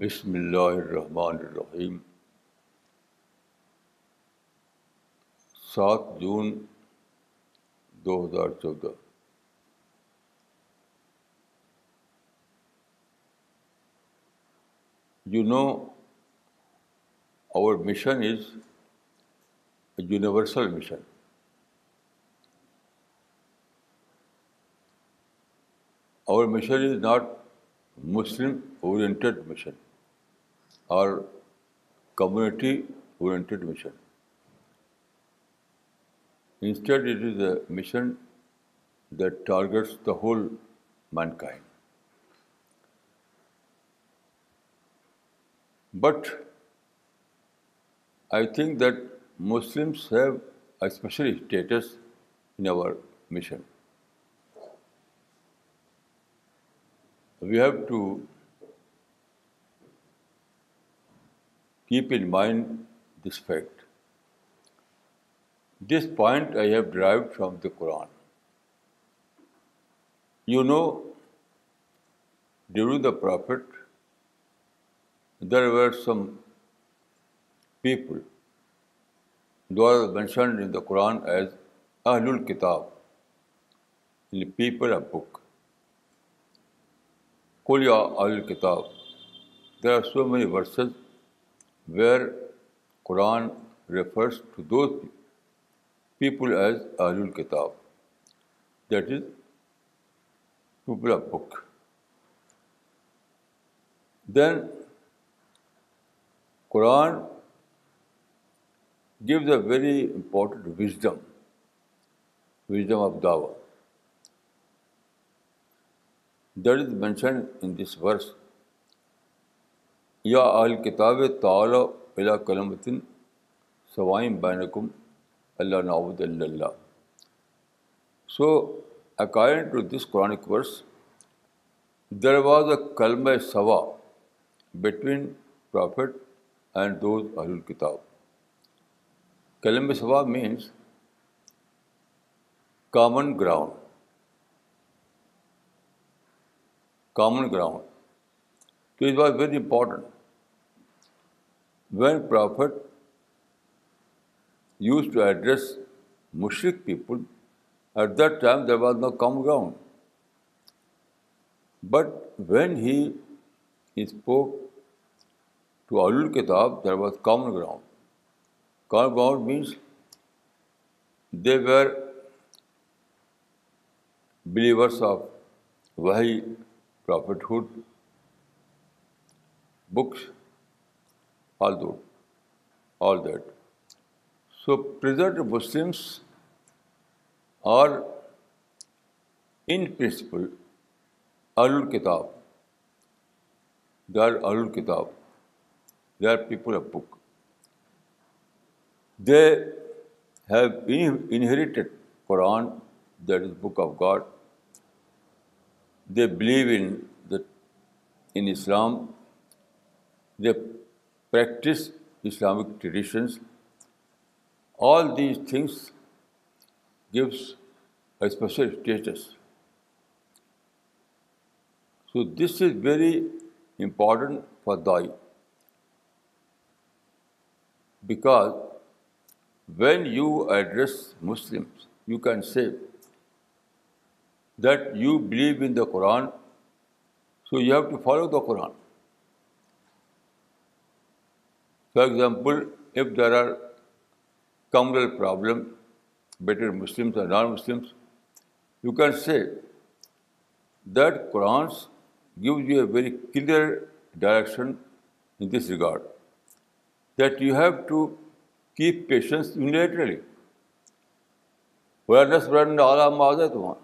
بسم اللہ الرحمن الرحیم سات جون دو ہزار چودہ you know our mission is universal mission our mission is not Muslim or mission or community-oriented mission. Instead, it is a mission that targets the whole mankind. But I think that Muslims have a special status in our mission. We have to keep in mind this fact this point I have derive from the Quran you know during the prophet there were some people who are mentioned in the Quran as اہل الکتاب in people a book کو اہل کتاب there are so many verses where Quran refers to those people as اہل الکتاب that is people of book then Quran gives a very important wisdom wisdom of Dawa that is mention in this verse یا اہل کتاب کتابِ کلمتن سوائم بینکم اللہ نعبد اللہ so according to this Quranic verse there was a کلم سوا بٹوین پرافٹ اینڈ دوز اہل الکتاب کلم سوا means common ground common ground تو it was very important when prophet uses to address مشرق people at that time there was no common ground but when he spoke to آل کتاب there was common ground common ground means they there believers of وحی prophethood books all دل that so preserve Muslims are in principle Aral کتاب they are ارکاب they are people of book they have inherited Quran this book of God they believe in the in Islam they practice Islamic traditions. All these things gives a special status. So this is very important for Dai, because when you address Muslims, you can say that you believe in the Quran, so you have to follow the Quran. For example if there are common problem between Muslims and non Muslims you can say that Quran's gives you a very clear direction in this regard that you have to keep patience unitedly آلہ ہے تو وہاں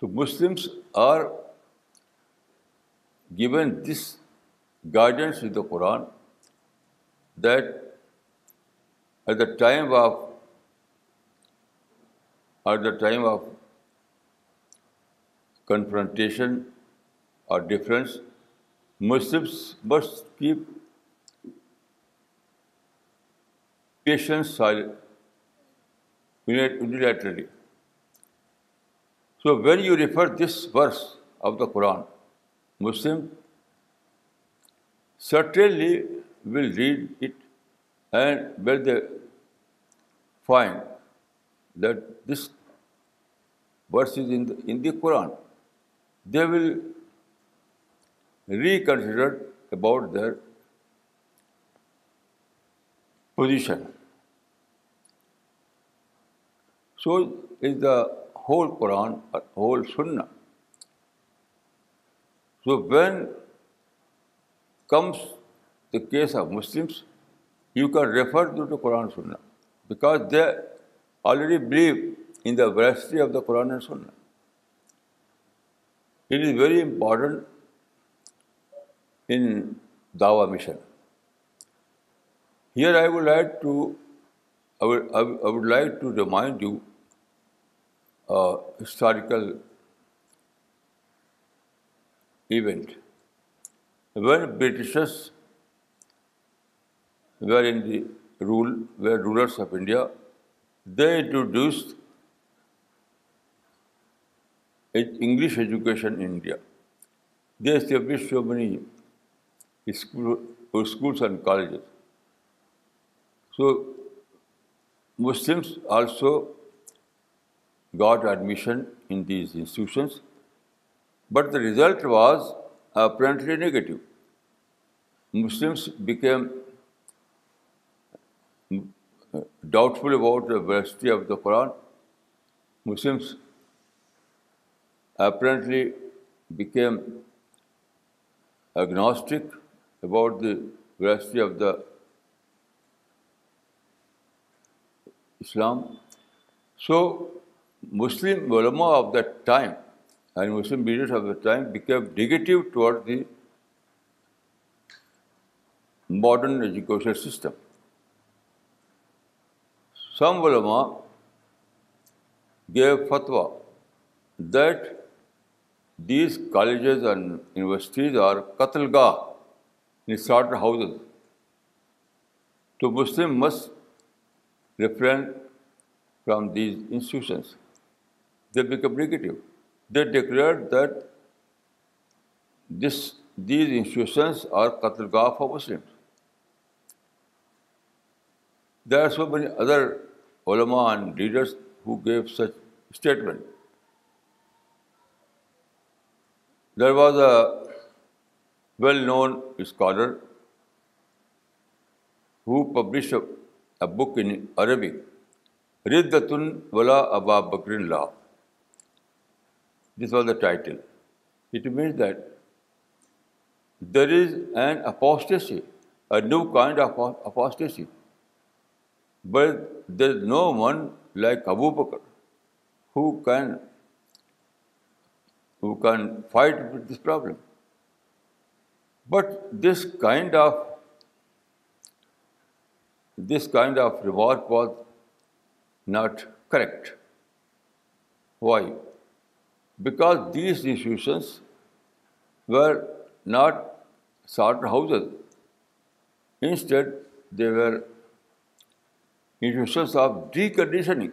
تو Muslims are given this guidance with the Quran, that at the time of confrontation or difference, Muslims must keep patience silent unilaterally. So when you refer this verse of the Quran, Muslim certainly will read it and when they find that this verse is in the Quran, they will reconsider about their position. So is the whole Quran, whole Sunnah. So when comes the case of Muslims you can refer to to Quran سننا because they already believe in the وسٹری of the Quran and سننا it is very important in دعوا mission here I would like to I would like to remind you historical event When Britishers were in the rule, were rulers of India, they introduced English education in India. They established so many schools and colleges. So Muslims also got admission in these institutions, but the result was apparently negative. Muslims became uh, doubtful about the veracity of the Quran. Muslims apparently became agnostic about the veracity of the Islam. So, Muslim ulama of that time and Muslim leaders of the time back negative negative the modern education system some gave فتوا that these colleges and universities are قتل گاہ in انارڈ houses to Muslim must refrain from these institutions they became negative they declare that this these institutions are قتل گاہ of Muslim there are so many other and leaders who gave such statement there was a well known scholar who publish a book in عربی ردتن ولا ابا بکری اللہ This was the title. It means that there is an apostasy, a new kind of apostasy. But there is no one like Abu Bakr who can fight with this problem. But this kind of remark was not correct. Why? because these institutions were not slaughterhouses. Instead, they were institutions of deconditioning.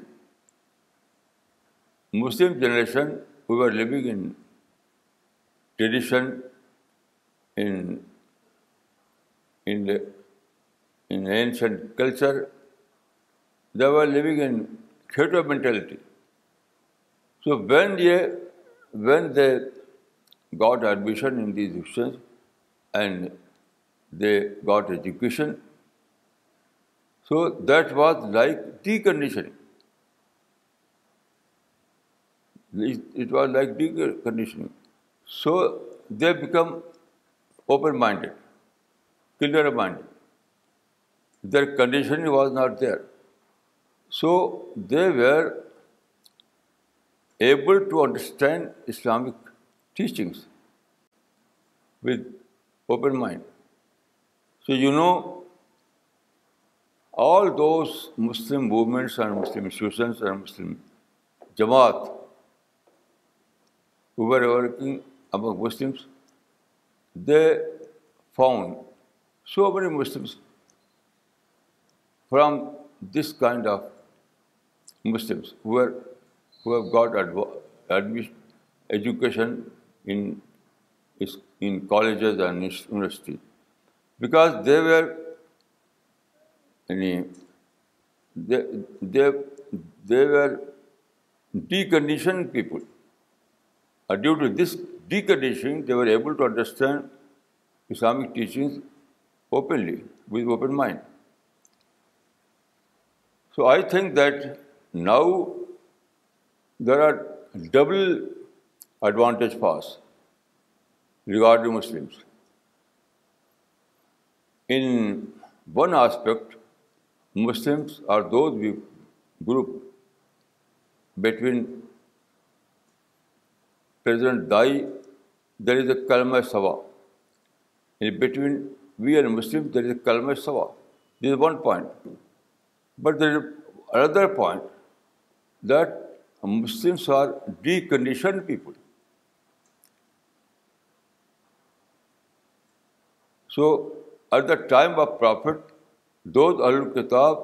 Muslim generation who were living in tradition, in ancient culture, they were living in Kheto mentality. So when when they got admission in the Egyptians and they got education, so that was like deconditioning. It was like deconditioning. So they become open-minded, clear-minded. Their conditioning was not there. So they were able to understand Islamic teachings with open mind. So you know, all those Muslim movements and Muslim institutions and Muslim Jamaat who were working among Muslims, they found so many Muslims from this kind of Muslims who were who have got education in colleges and university, because they were they were deconditioned people. Due to this deconditioning, they were able to understand Islamic teachings openly, with open mind. So I think that now there are double advantage pass regarding Muslims in one aspect Muslims are those two group between president دائی there is a کلم سوا between we and Muslim there is a کلم سوا there is one point but there is other point that Muslims are the condition people so at the time of prophet those ار الکتاب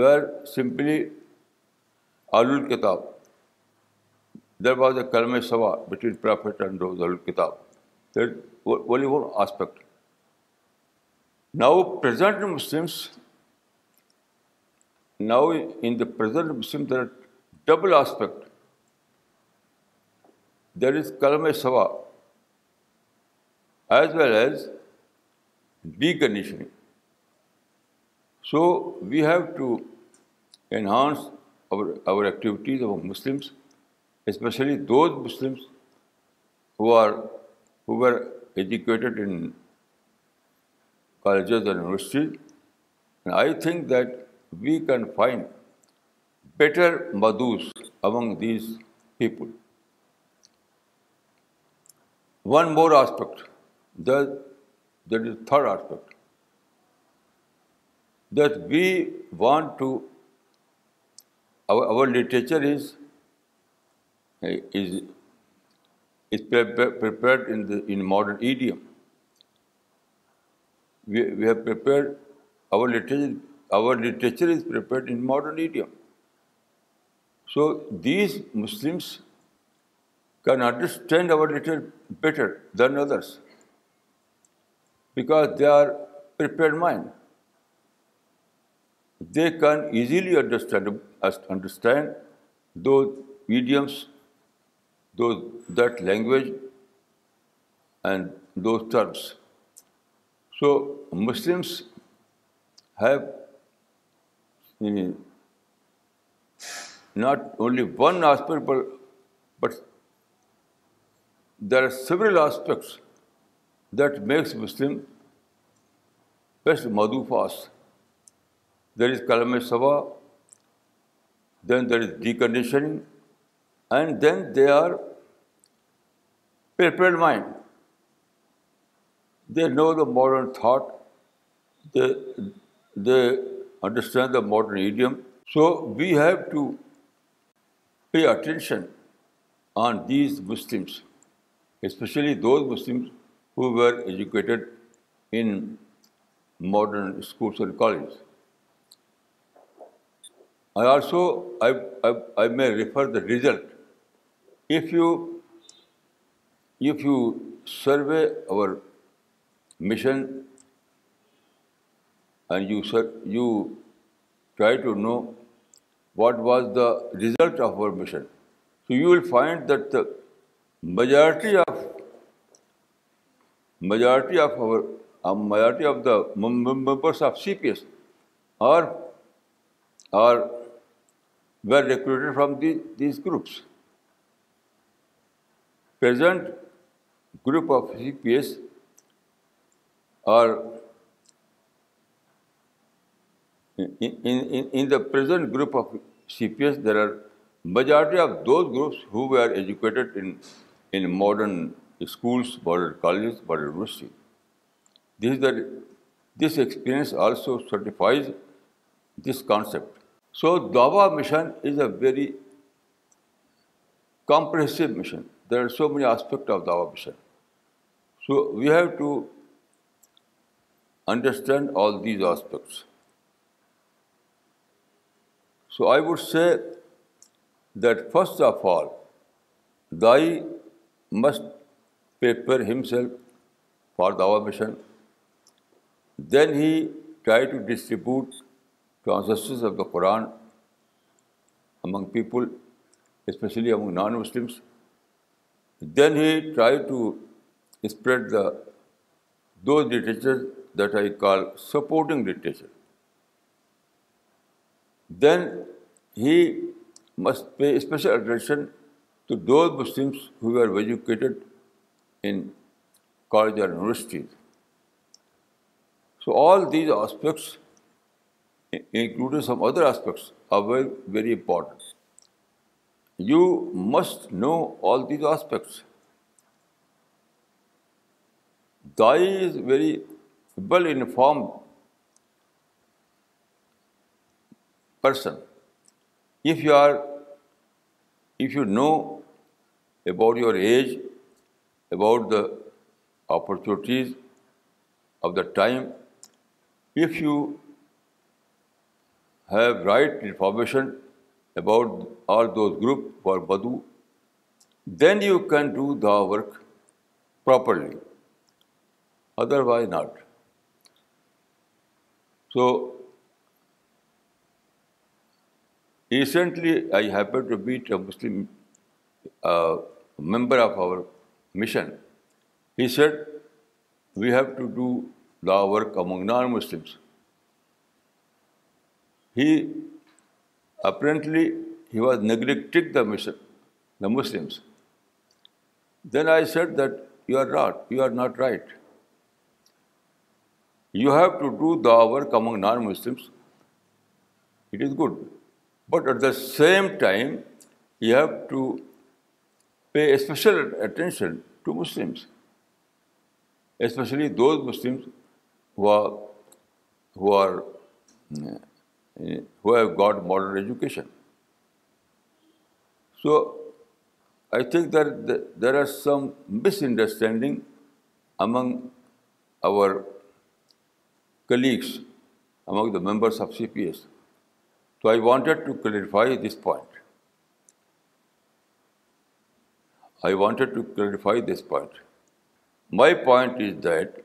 were simply ال الکتاب در was a کلم سوا between prophet and those ار الکتاب only one aspect now present Muslims now in the present Muslim double aspect. There is kalam-e-sawa as well as deconditioning. So we have to enhance our activities among Muslims, especially those Muslims who were educated in colleges and universities. And I think that we can find greater madhus among these people. One more aspect, that is the third aspect, that we want to, our literature is prepared in modern idiom. We have prepared, our literature is prepared in modern idiom. So these Muslims can understand our literature better than others because they are prepared mind. They can easily understand those idioms, that language and those terms. So Muslims have eh, not only one aspect, but there are several aspects that makes Muslim best Madhu fast. There is Kalam-e-Sawa, then there is deconditioning, and then they are prepared mind. They know the modern thought, they understand the modern idiom. So we have to pay attention on these Muslims, especially those Muslims who were educated in modern schools and colleges. I also, I may refer the result. If you survey our mission and you try to know what was the result of our mission. So you will find that the majority of um, the members of CPS were recruited from these groups. Present group of CPS are in the present group of CPS, there are majority of those groups who were educated in modern schools, modern colleges, modern university. This experience also certifies this concept. So Dawah mission is a very comprehensive mission. There are so many aspects of Dawah mission. So we have to understand all these aspects. So I would say that first of all, Dai must prepare himself for Dawah mission. Then he tried to distribute translations of the Quran among people, especially among non-Muslims. Then he tried to spread those literature that I call supporting literature then he must pay special attention to those Muslims who were educated in college or universities. So all these aspects, including some other aspects, are very, very important. You must know all these aspects. Dai is very well informed person. If you know about your age, about the opportunities of the time, if you have right information about all those groups for Badoo, then you can do the work properly. Otherwise not. So Recently, I happened to meet a Muslim uh, member of our mission. He said, we have to do law work among non-Muslims. Apparently, he was neglecting the Muslims. Then I said that you are not right. You have to do the work among non-Muslims. It is good. But at the same time, you have to pay special attention to Muslims, especially those Muslims who have got modern education. So I think that there are some misunderstanding among our colleagues, among the members of CPS. So I wanted to clarify this point. My point is that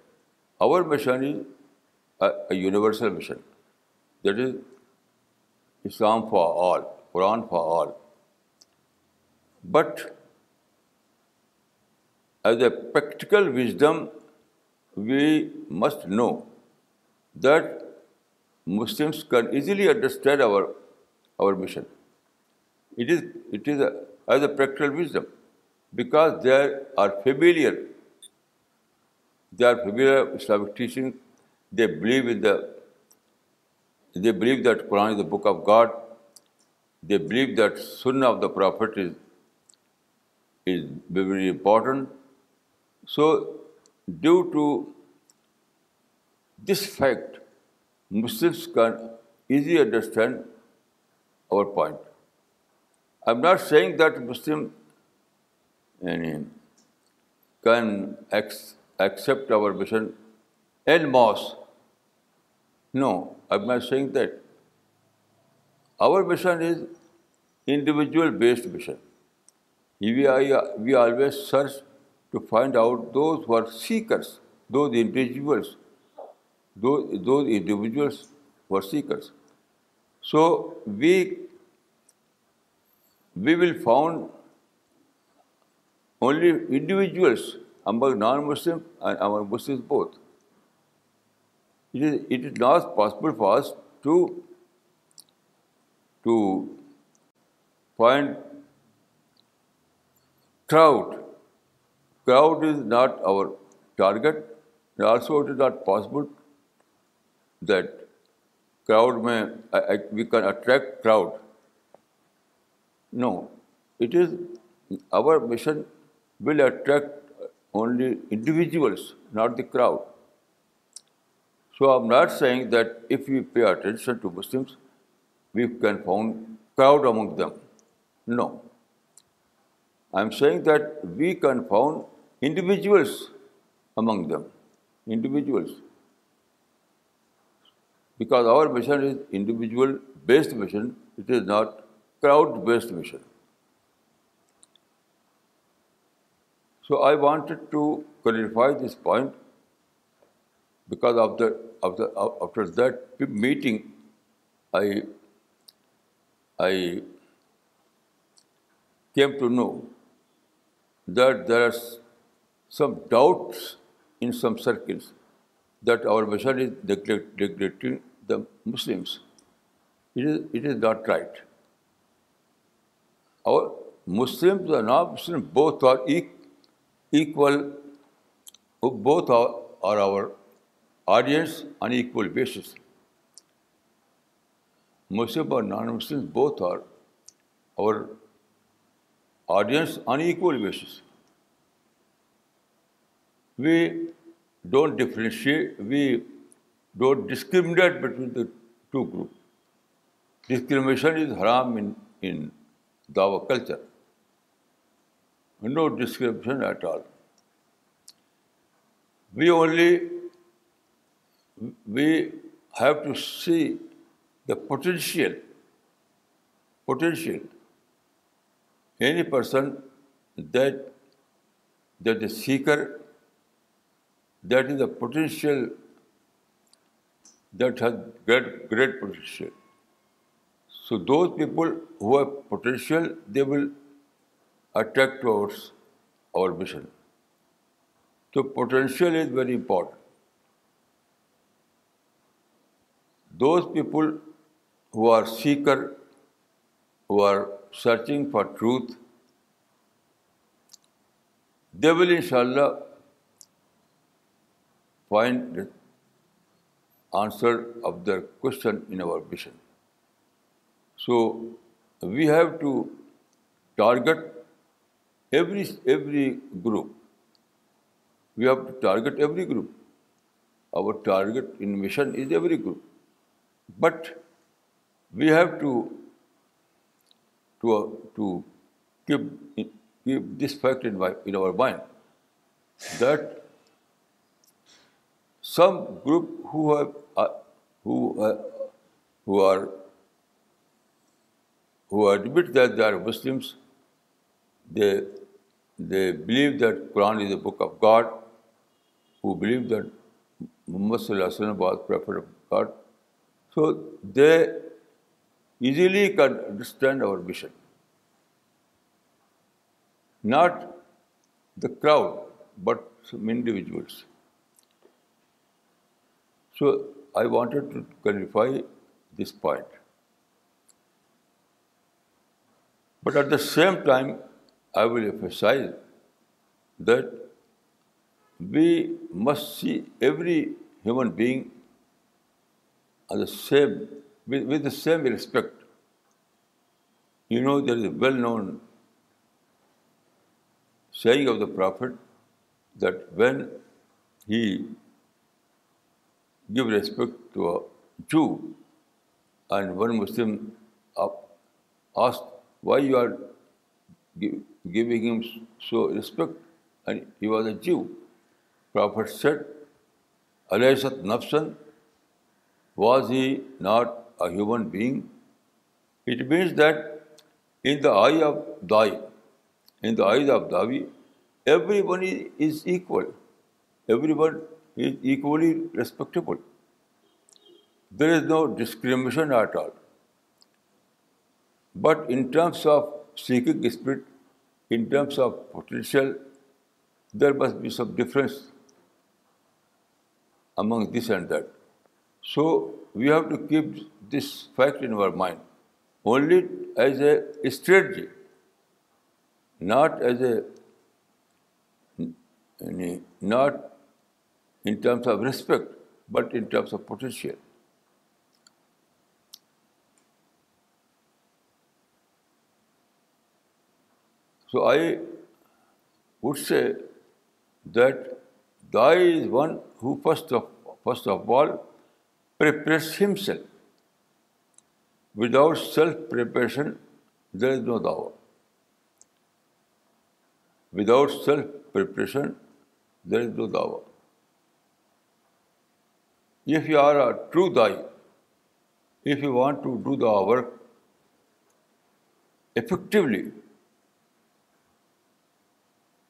our mission is a universal mission. That is Islam for all, Quran for all. But as a practical wisdom, we must know that Muslims can easily understand our mission. It is as a practical wisdom, because they are familiar with Islamic teaching. They believe that Quran is the book of God. They believe that Sunnah of the Prophet is very important. So due to this fact, Muslims can easily understand our point. I'm not saying that Muslims can accept our mission en masse. No, I'm not saying that. Our mission is individual-based mission. We always search to find out those who are seekers, those individuals those individuals were seekers. So we will find only individuals among non-Muslims and among Muslims both. It is not possible for us to find crowd. Crowd is not our target. Also, it is not possible that crowd mein, we can attract crowd. No, it is our mission will attract only individuals, not the crowd. So I'm not saying that if we pay attention to Muslims, we can found crowd among them. No. I'm saying that we can found individuals among them. Individuals. Because our mission is individual-based mission, it is not crowd-based mission. So I wanted to clarify this point because after that meeting, I came to know that there are some doubts in some circles that our Bashar is neglecting the Muslims. It is not right. Our Muslims and non-Muslims both are equal, both are our audience on equal basis. Muslims or non-Muslims both are our audience on equal basis. We don't differentiate, we don't discriminate between the two groups. Discrimination is haram in Dawah culture. No discrimination at all. We have to see the potential. Any person that is a seeker that is a potential that has great great potential so those people who potential they will attract towards our mission تو potential is very important those people who are seeker who are searching for truth they will ان شاء اللہ find the answer of their question in our vision. So we have to target every group. We have to target every group. Our target in mission is every group. But we have to keep this fact in our mind that some group are who admit that they are Muslims they they believe that Quran is a book of God who believe that Muhammad صلی اللہ علیہ وسلم was of God so they easily can understand our mission not the crowd but some individuals So I wanted to clarify this point. But at the same time, I will emphasize that we must see every human being as the same, with the same respect. You know, there is a well-known saying of the Prophet that when he gave respect to all and one Muslim why you are giving so respect and he was a Jew prophet said الیشت نفسن was he not a human being it means that in eye of دائی in the eyes of داوی every being is equal every being is equally respectable. There is no discrimination at all. But in terms of psychic spirit, in terms of potential, there must be some difference among this and that. So we have to keep this fact in our mind, only as a strategy, not as a in terms of respect, but in terms of potential. So I would say that Thy is one who first of all prepares himself. Without self-preparation, there is no Tao. Without self-preparation, there is no Tao. If you are a true Dai, if you want to do the work effectively,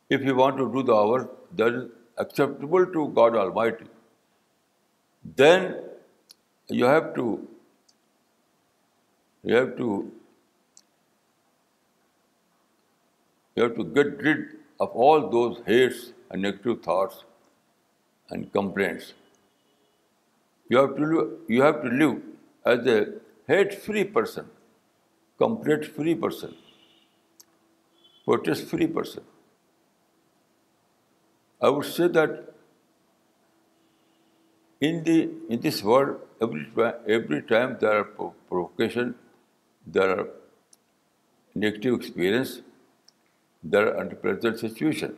if you want to do the work that is acceptable to God Almighty, then you have to get rid of all those hates and negative thoughts and complaints. You have to live as a hate-free person, complaint-free person, protest-free person. I would say that in this world, every time there are provocation, there are negative experience, there are unpleasant situation.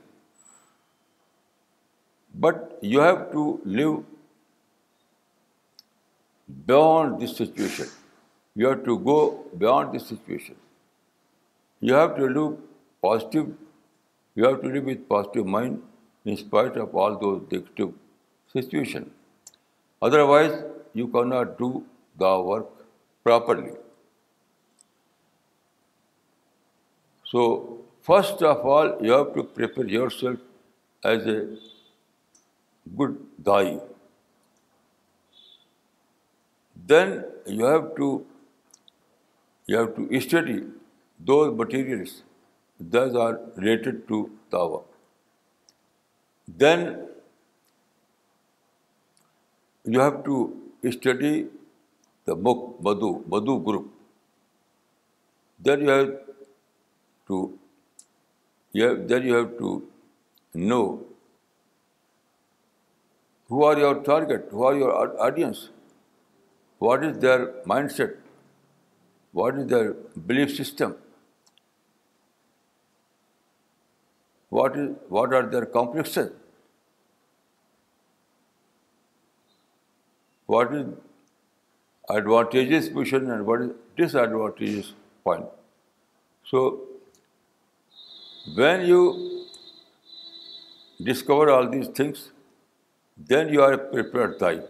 But you have to live beyond this situation. You have to go beyond this situation. You have to live positive. You have to live with positive mind in spite of all those negative situations. Otherwise, you cannot do the work properly. So, first of all, you have to prepare yourself as a good dai. Then you have to study those materials that are related to Tawa. Then you have to study the Mukh Madhu group. Then you have to know who are your target, who are your audience. What is their mindset? What is their belief system? What are their complexes? What is advantageous position and what is disadvantageous point? So, when you discover all these things, then you are a prepared type.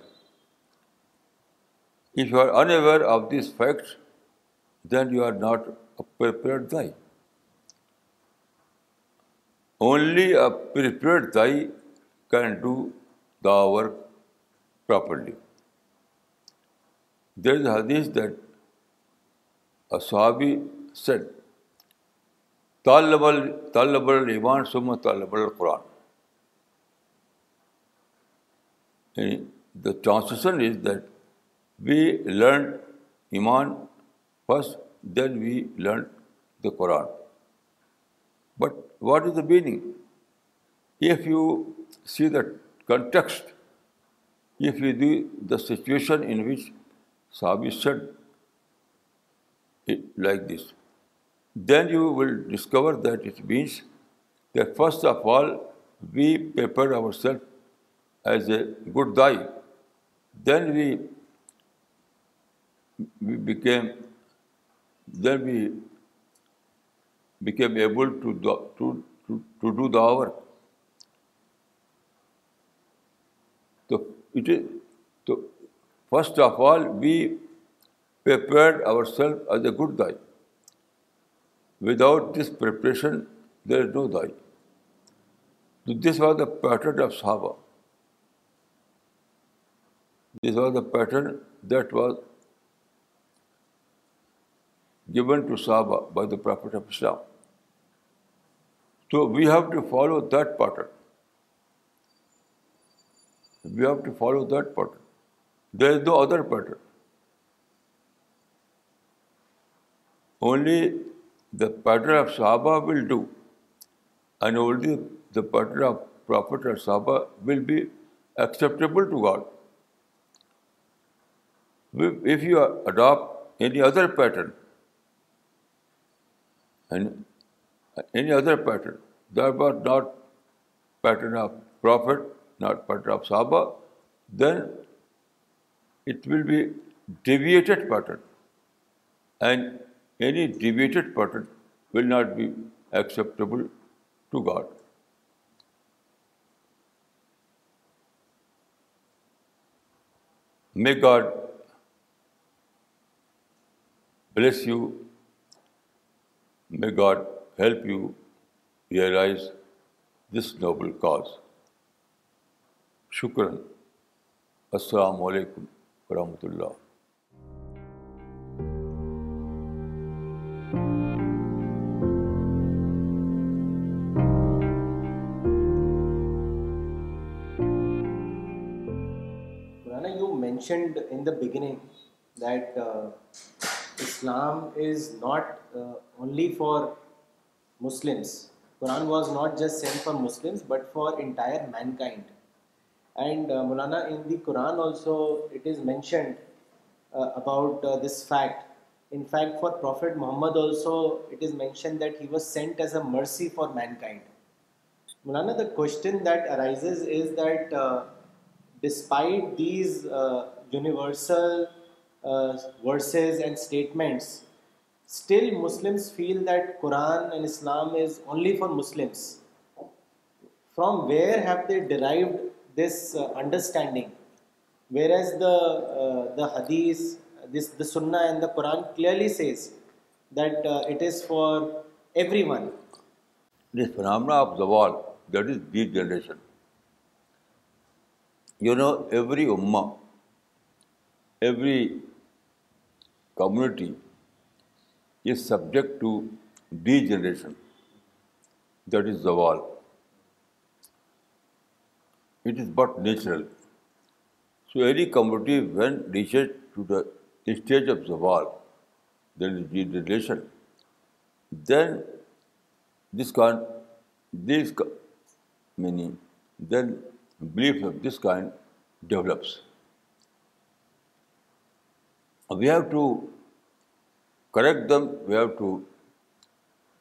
If you are unaware of this fact then you are not a prepared تائی only a prepared دائی can do the work properly there is حدیث that سابی set طالب تلبل روان some طالب القرآن the translation is that We learned Iman first, then we learned the Quran. But what is the meaning? If you see the context, if you do the situation in which Sahabi said it like this, then you will discover that it means that first of all, we prepare ourselves as a good dai. Then we we became able to do the work. So first of all, we prepared ourselves as a good dai. Without this preparation, there is no dai. So this was the pattern of Sahaba. This was the pattern that was given to Sahaba by the Prophet of Islam. So we have to follow that pattern. We have to follow that pattern. There is no other pattern. Only the pattern of Sahaba will do, and only the pattern of Prophet or Sahaba will be acceptable to God. If you adopt any other pattern, and any other pattern. That was not pattern of Prophet, not pattern of Sahaba, then it will be deviated pattern. And any deviated pattern will not be acceptable to God. May God bless you may God help you realise this noble cause شکراً السلام علیکم ورحمۃ اللہ mentioned in the beginning that Islam is not uh, only for Muslims. Quran was not just sent for Muslims but for entire mankind. And uh, Maulana, in the Quran also it is mentioned uh, about this fact. In fact, for Prophet Muhammad also it is mentioned that he was sent as a mercy for mankind. Maulana, the question that arises is that despite these universal verses and statements, still Muslims feel that Quran and Islam is only for Muslims. From where have they derived this uh, understanding? Whereas the uh, Hadith, the Sunnah and the Quran clearly says that uh, it is for everyone. This phenomena of Zawal, that is degeneration. You know, every ummah, every community یہ subject to degeneration that is زوال it is but natural so any community when ڈیس to the stage of زوال that is degeneration then this کان this many then belief of this kind develops We have to correct them, we have to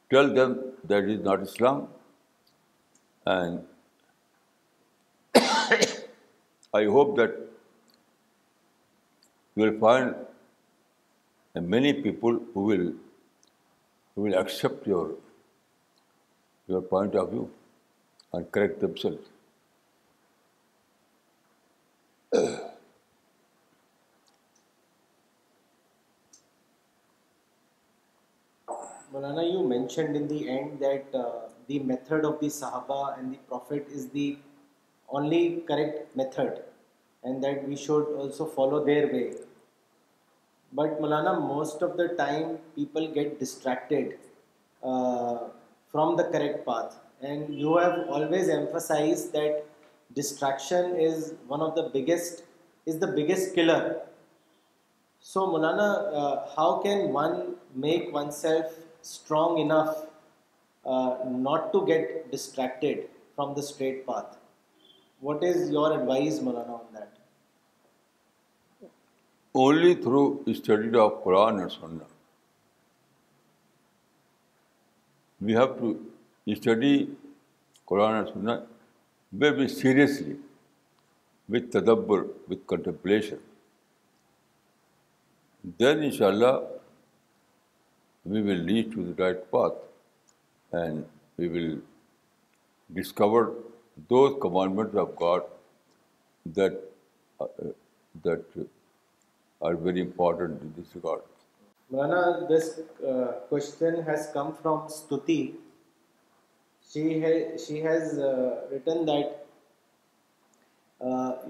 tell them that is not Islam, and I hope that you will find many people who will accept your point of view and correct themselves. Maulana, you mentioned in the end that uh, the method of the Sahaba and the Prophet is the only correct method, and that we should also follow their way. But Maulana, most of the time people get distracted uh, from the correct path, and you have always emphasized that distraction is one of the biggest, is the biggest killer. So Maulana, uh, how can one make oneself strong enough not to get distracted from the straight path what is your advice only through study of Quran we have to study Quran we be seriously able with contemplation then ان شاء اللہ we will lead to the right path, and we will discover those commandments of God that uh, are very important in this regard. Mona, this uh, question has come from Stuti. She has uh, written that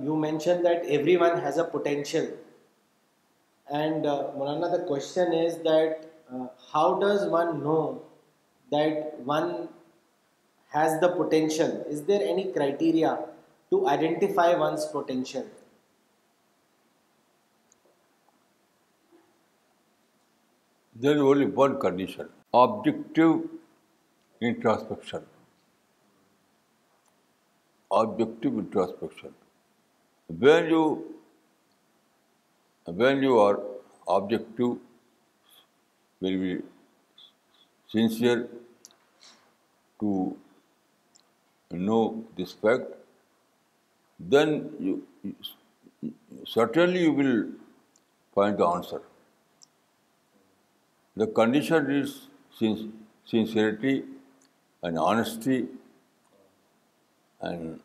you mentioned that everyone has a potential, and Maulana, the question is that how does one know that one has the potential? Is there any criteria to identify one's potential? There is only one condition: objective introspection. Objective introspection. When you are objective will be sincere to know this fact, then certainly you will find the answer. The condition is sincerity and honesty and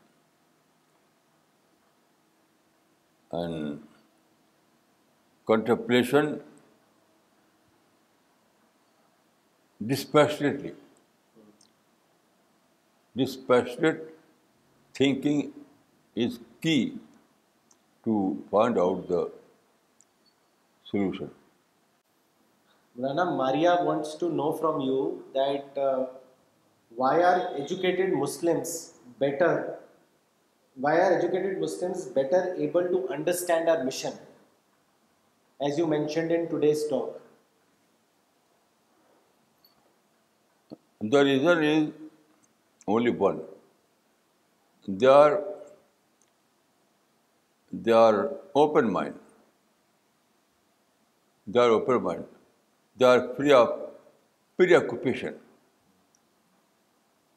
contemplation dispassionately. Dispassionate thinking is key to find out the solution. Maulana, Maria wants to know from you that uh, why are educated Muslims better? Why are educated Muslims better able to understand our mission, as you mentioned in today's talk? The reason is only one. They are open mind. They are open mind. They are free of preoccupation.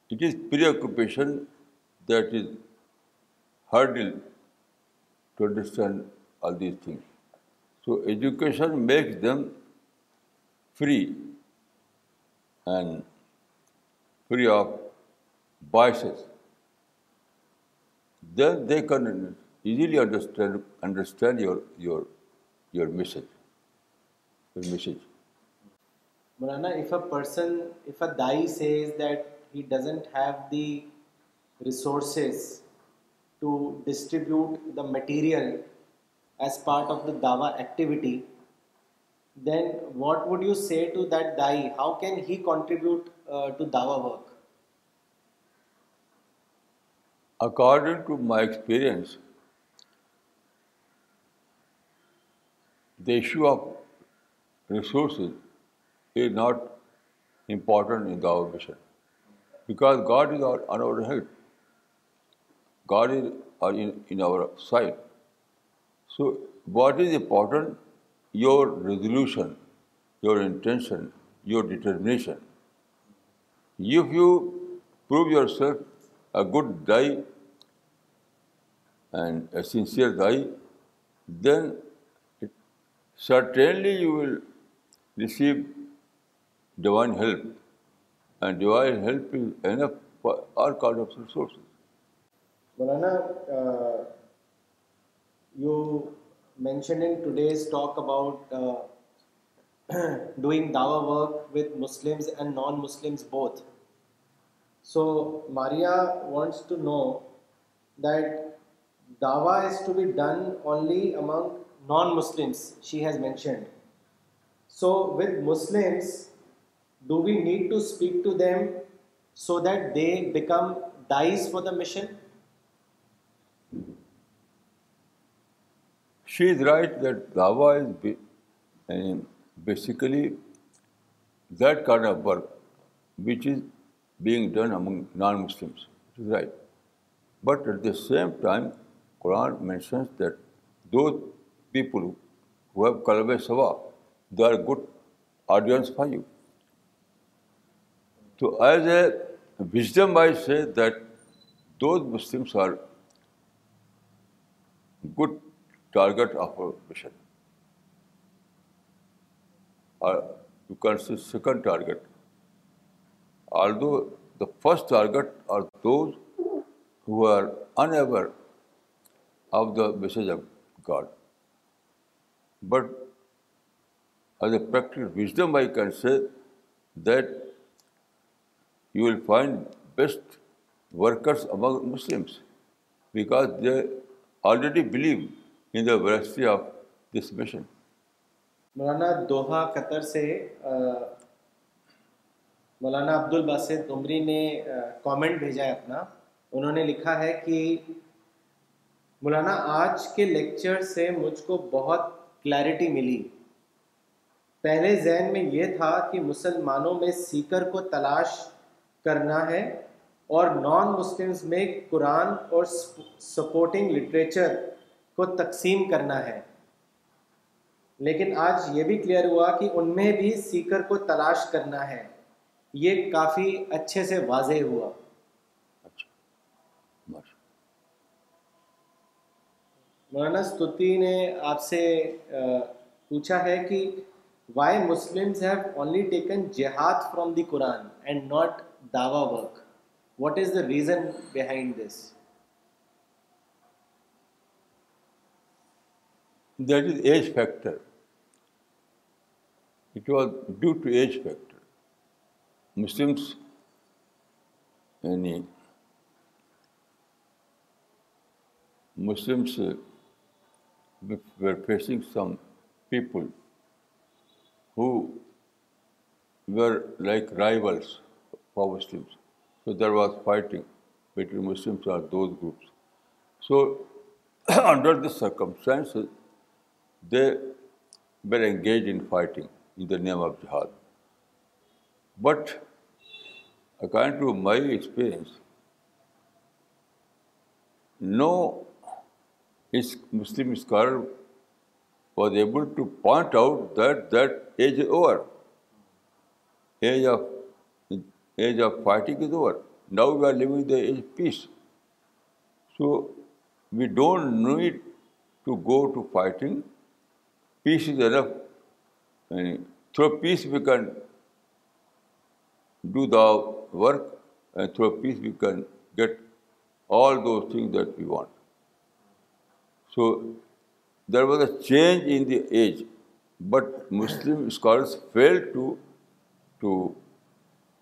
It is preoccupation that is hurdle to understand all these things. So education makes them free and free of biases, then they can easily understand your message. Maulana, if a Dai says that he doesn't have the resources to distribute the material as part of the Dawa activity, then what would you say to that Dai? How can he contribute uh, to dawa work? According to my experience, the issue of resources is not important in dawa mission, because God is on our head. God is uh, in our side. So what is important? Your resolution, your intention, your determination. If you prove yourself a good Dai and a sincere Dai, then certainly you will receive divine help, and divine help is enough for all kinds of resources. Maulana, uh, you mentioned in today's talk about uh, doing dawah work with Muslims and non-Muslims both. So Maria wants to know that dawah is to be done only among non-Muslims, she has mentioned. So with Muslims, do we need to speak to them so that they become dais for the mission? She is right that dawah is basically that kind of work which is being done among non-Muslims. It is right. But at the same time, Quran mentions that those people who have Qalb-e Sawa, they are good audience for you. So as a wisdom, I say that those Muslims are good target of our mission you can say second target. Although the first target are those who are unaware of the message of God. But as a practical wisdom, I can say that you will find best workers among Muslims because they already believe in the veracity of this mission. Maulana Doha Qatar سے مولانا عبد الباسط عمری نے comment بھیجا ہے اپنا انہوں نے لکھا ہے کہ مولانا آج کے لیکچر سے مجھ کو بہت کلیرٹی ملی پہلے ذہن میں یہ تھا کہ مسلمانوں میں سیکر کو تلاش کرنا ہے اور نان مسلمز میں قرآن اور سپورٹنگ لٹریچر کو تقسیم کرنا ہے لیکن آج یہ بھی کلیئر ہوا کہ ان میں بھی سیکر کو تلاش کرنا ہے یہ کافی اچھے سے واضح ہوا اچھا۔ مولانا ستوتی نے آپ سے پوچھا ہے کہ وائی مسلم ٹیکن جہاد from the Quran and not Dawa work what is the reason behind this that is age factor It was due to age factor. Muslims uh, were facing some people who were like rivals for Muslims. So there was fighting between Muslims or those groups. So under the circumstances, they were engaged in fighting in the name of jihad. But according to my experience, no Muslim scholar was able to point out that that age is over. Age of fighting is over. Now we are living in the age of peace. So we don't need to go to fighting. Peace is enough and through peace we can do the work, and through peace we can get all those things that we want. So there was a change in the age, but Muslim scholars failed to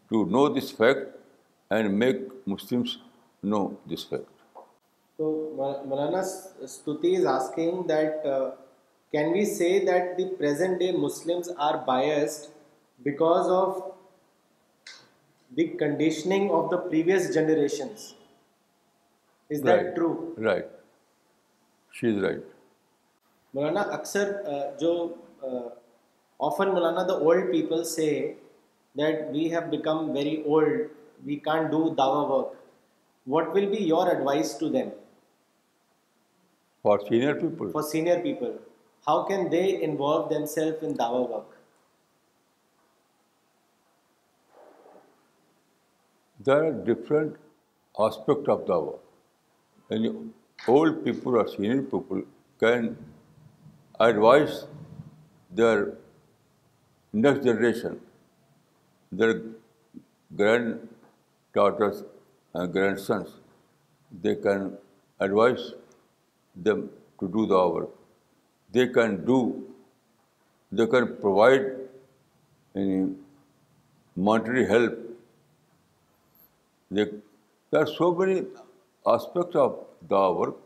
know this fact and make Muslims know this fact. So Maulana Stuti is asking that uh, جو become very old we can do the what will be your senior for senior people How can they involve themselves in dawah work? There are different aspects of dawah. And old people or senior people can advise their next generation, their granddaughters and grandsons. They can advise them to do dawah work they can do, they can provide any monetary help. There are so many aspects of the work,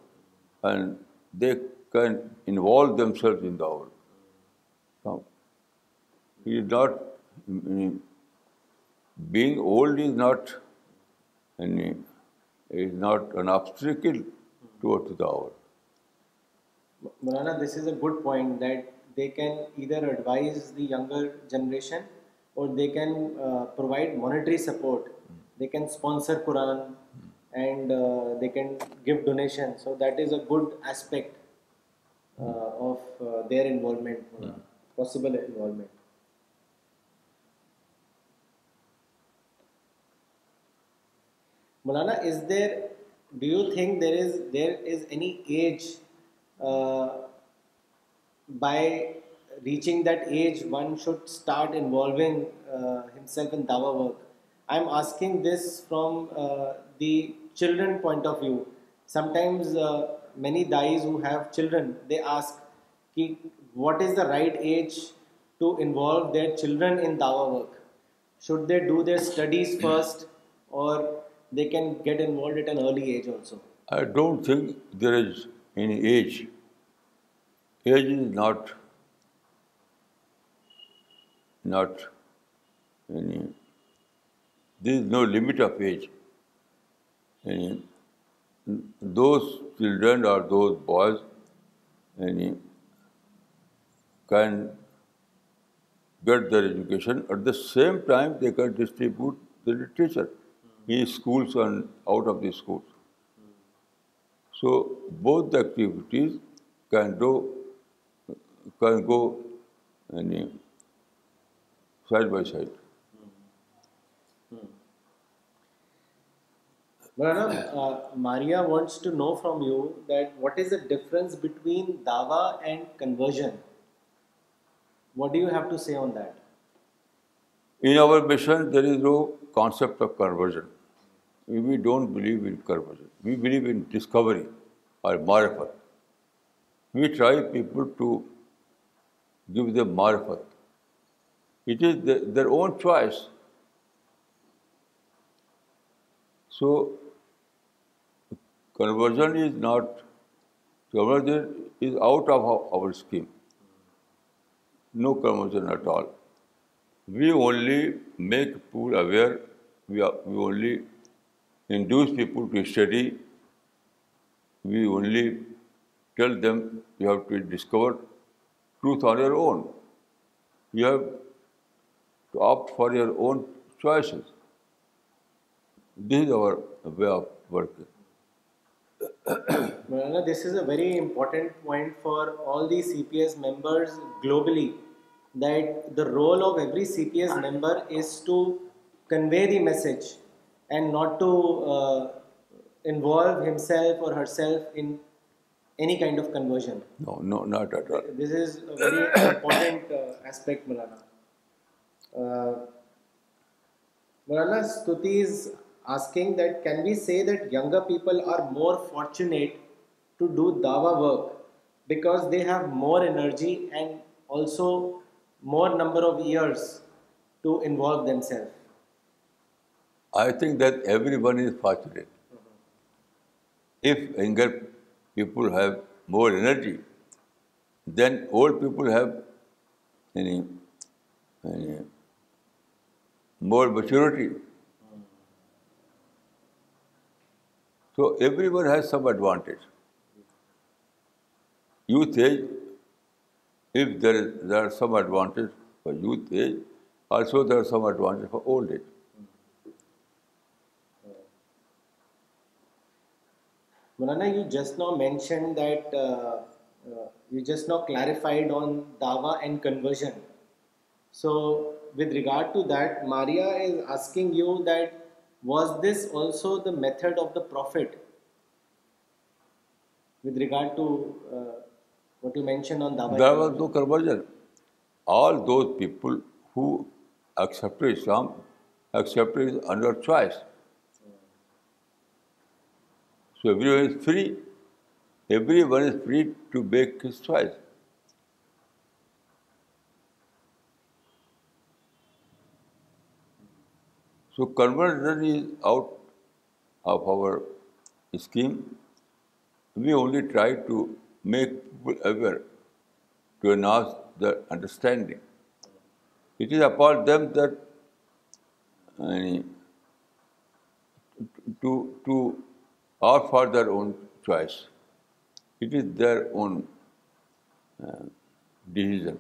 and they can involve themselves in the work. Now, being old is not an obstacle towards the hour. Maulana, this is a good point that they can either advise the younger generation or they can uh, provide monetary support. They can sponsor Quran and uh, they can give donations. So that is a good aspect uh, of their involvement, hmm. possible involvement. Maulana, do you think there is any age children point آفائمز many dies who ہیل they ask کہ what is the right age to involve the children in داور work should they do their studies first or they can get involved at an early age آلسوٹ think درج age age is not not یعنی is no limit of age یعنی those children or those boys یعنی can get their education at the same time they can distribute the literature in schools and out of the schools so بہت activities can do can go یعنی side by side side Maria wants to know from you that what is the difference between دعویٰ and conversion what do have to say on our mission there is do concept of conversion we don't believe in inversion we believe in discovery or معرفت we try people to give the معرفت it is their own choice so conversion is not conversion is out of over scheme no conversion at all we only make people aware we only induce people to study, we only tell them you have to discover truth on your own. You have to opt for your own choices. This is our way of working. Maulana, this is a very important point for all the CPS members globally, that the role of every CPS member is to convey the message people are more fortunate to do Dawa work because they have more energy and also more number of years to involve them self I think that everyone is fortunate. If younger people have more energy, then old people have more maturity. So everyone has some advantage. Youth age, if there are some advantage for youth age, also there are some advantage for old age. You just now mentioned the and conversion so regard to داریاں was this O method of the prophet regard you mention So everyone is free. Everyone is free to make his choice. So conversion is out of our scheme. We only try to make people aware, to enhance their understanding. It is upon them that to or for their own choice. It is their own uh, decision.